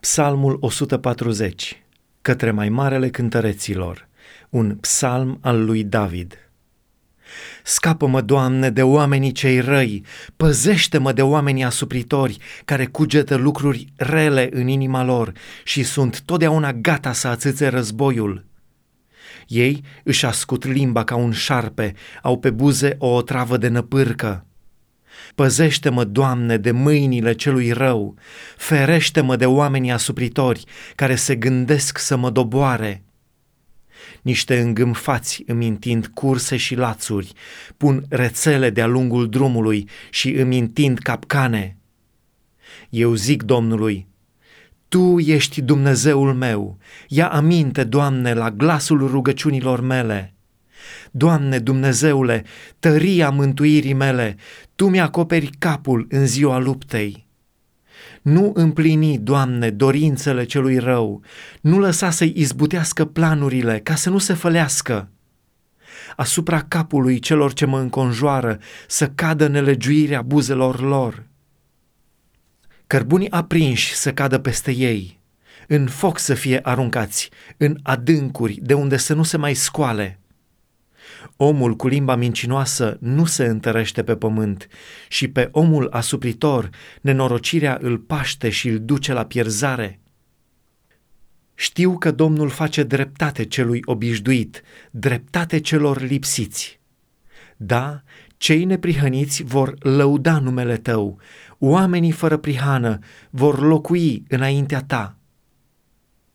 Psalmul 140, către mai marele cântăreților, un psalm al lui David. Scapă-mă, Doamne, de oamenii cei răi, păzește-mă de oamenii asupritori care cugetă lucruri rele în inima lor și sunt totdeauna gata să atâțe războiul. Ei își ascut limba ca un șarpe, au pe buze o otravă de năpârcă. Păzește-mă, Doamne, de mâinile celui rău, ferește-mă de oamenii asupritori care se gândesc să mă doboare. Niște îngâmfați îmi întind curse și lațuri, pun rețele de-a lungul drumului și îmi întind capcane. Eu zic Domnului, Tu ești Dumnezeul meu, ia aminte, Doamne, la glasul rugăciunilor mele. Doamne Dumnezeule, tăria mântuirii mele, Tu mi-acoperi capul în ziua luptei. Nu împlini, Doamne, dorințele celui rău, nu lăsa să-i izbutească planurile ca să nu se fălească. Asupra capului celor ce mă înconjoară să cadă nelegiuirea buzelor lor. Cărbunii aprinși să cadă peste ei, în foc să fie aruncați, în adâncuri de unde să nu se mai scoale. Omul cu limba mincinoasă nu se întărește pe pământ și pe omul asupritor nenorocirea îl paște și îl duce la pierzare. Știu că Domnul face dreptate celui obișnuit, dreptate celor lipsiți. Da, cei neprihăniți vor lăuda numele tău, oamenii fără prihană vor locui înaintea ta.